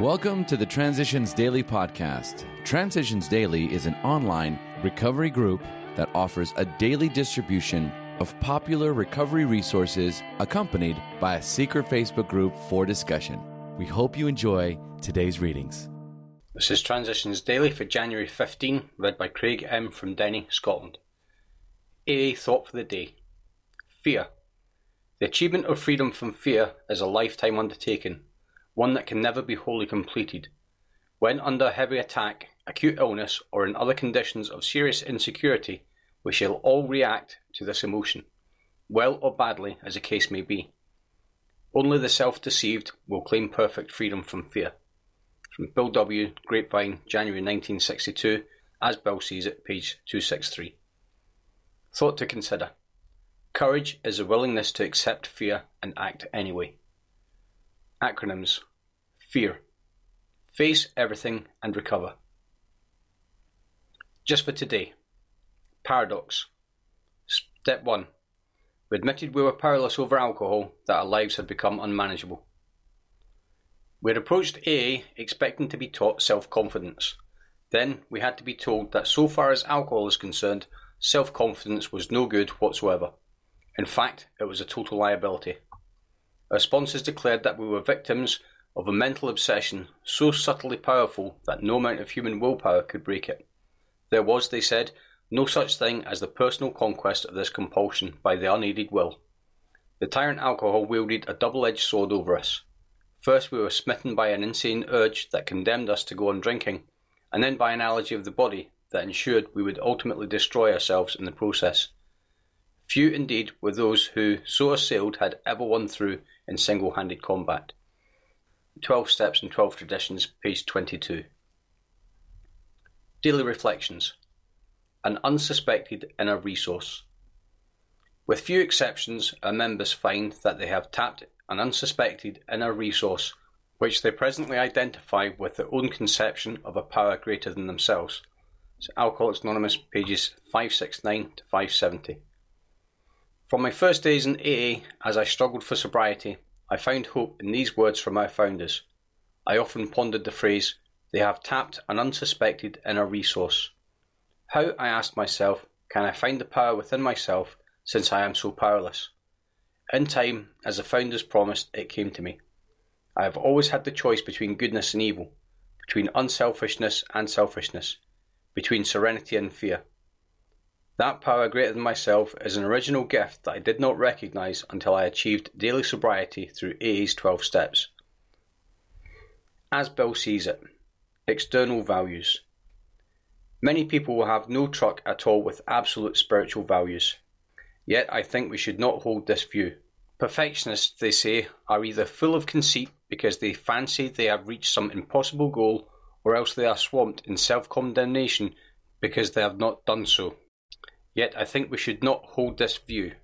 Welcome to the Transitions Daily podcast. Transitions Daily is an online recovery group that offers a daily distribution of popular recovery resources accompanied by a secret Facebook group for discussion. We hope you enjoy today's readings. This is Transitions Daily for January 15, read by Craig M. from Denny, Scotland. AA Thought for the Day Fear. The achievement of freedom from fear is a lifetime undertaking one that can never be wholly completed. When under heavy attack, acute illness, or in other conditions of serious insecurity, we shall all react to this emotion, well or badly as the case may be. Only the self deceived will claim perfect freedom from fear. From Bill W., Grapevine, January 1962, as Bill sees it, page 263. Thought to consider Courage is a willingness to accept fear and act anyway. Acronyms FEAR Face everything and recover. Just for today. Paradox. Step 1. We admitted we were powerless over alcohol, that our lives had become unmanageable. We had approached AA expecting to be taught self confidence. Then we had to be told that so far as alcohol is concerned, self confidence was no good whatsoever. In fact, it was a total liability. Our sponsors declared that we were victims of a mental obsession so subtly powerful that no amount of human willpower could break it. There was, they said, no such thing as the personal conquest of this compulsion by the unaided will. The tyrant alcohol wielded a double edged sword over us. First, we were smitten by an insane urge that condemned us to go on drinking, and then by an allergy of the body that ensured we would ultimately destroy ourselves in the process. Few indeed were those who, so assailed, had ever won through in single handed combat. 12 Steps and 12 Traditions, page 22. Daily Reflections An unsuspected inner resource. With few exceptions, our members find that they have tapped an unsuspected inner resource which they presently identify with their own conception of a power greater than themselves. It's Alcoholics Anonymous, pages 569 to 570. From my first days in AA, as I struggled for sobriety, I found hope in these words from our founders. I often pondered the phrase, they have tapped an unsuspected inner resource. How, I asked myself, can I find the power within myself since I am so powerless? In time, as the founders promised, it came to me. I have always had the choice between goodness and evil, between unselfishness and selfishness, between serenity and fear. That power greater than myself is an original gift that I did not recognize until I achieved daily sobriety through AA's 12 steps. As Bill sees it, external values. Many people will have no truck at all with absolute spiritual values. Yet I think we should not hold this view. Perfectionists, they say, are either full of conceit because they fancy they have reached some impossible goal, or else they are swamped in self condemnation because they have not done so. Yet I think we should not hold this view.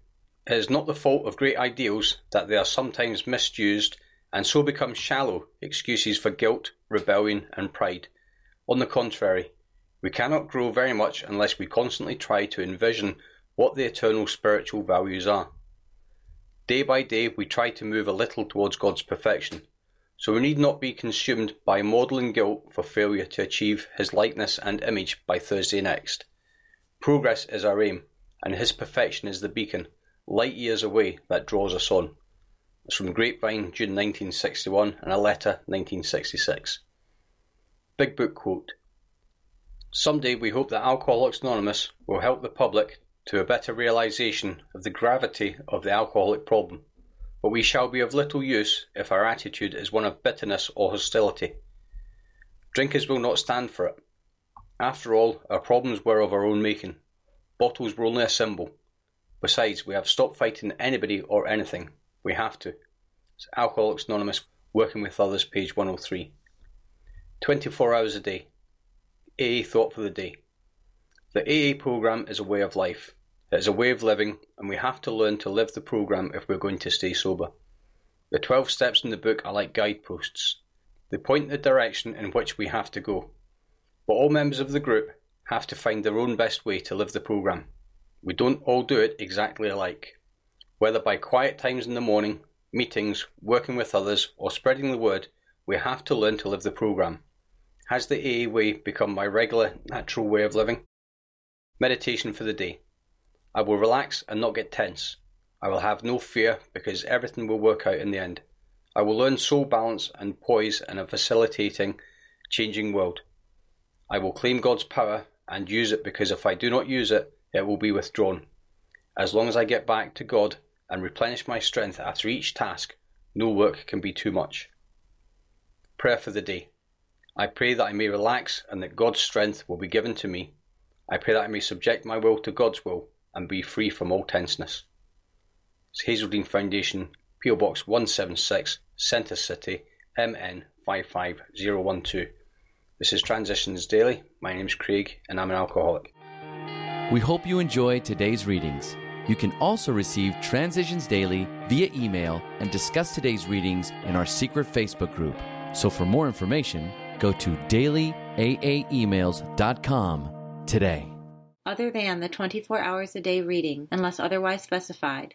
It is not the fault of great ideals that they are sometimes misused and so become shallow excuses for guilt, rebellion, and pride. On the contrary, we cannot grow very much unless we constantly try to envision what the eternal spiritual values are. Day by day, we try to move a little towards God's perfection, so we need not be consumed by maudlin guilt for failure to achieve His likeness and image by Thursday next. Progress is our aim, and his perfection is the beacon, light years away, that draws us on. It's from Grapevine, June 1961, and a letter 1966. Big Book quote Someday we hope that Alcoholics Anonymous will help the public to a better realization of the gravity of the alcoholic problem, but we shall be of little use if our attitude is one of bitterness or hostility. Drinkers will not stand for it. After all, our problems were of our own making. Bottles were only a symbol. Besides, we have stopped fighting anybody or anything. We have to. It's Alcoholics Anonymous, Working with Others, page 103. 24 hours a day. AA Thought for the Day. The AA program is a way of life. It is a way of living, and we have to learn to live the program if we're going to stay sober. The 12 steps in the book are like guideposts. They point the direction in which we have to go. But all members of the group have to find their own best way to live the programme. We don't all do it exactly alike. Whether by quiet times in the morning, meetings, working with others, or spreading the word, we have to learn to live the program. Has the AA way become my regular, natural way of living? Meditation for the day. I will relax and not get tense. I will have no fear because everything will work out in the end. I will learn soul balance and poise in a facilitating, changing world. I will claim God's power and use it because if I do not use it, it will be withdrawn. As long as I get back to God and replenish my strength after each task, no work can be too much. Prayer for the day. I pray that I may relax and that God's strength will be given to me. I pray that I may subject my will to God's will and be free from all tenseness. It's Hazelden Foundation, PO Box 176, Centre City, MN 55012. This is Transitions Daily. My name's Craig and I'm an alcoholic. We hope you enjoy today's readings. You can also receive Transitions Daily via email and discuss today's readings in our secret Facebook group. So for more information, go to dailyaaemails.com today. Other than the 24 hours a day reading, unless otherwise specified,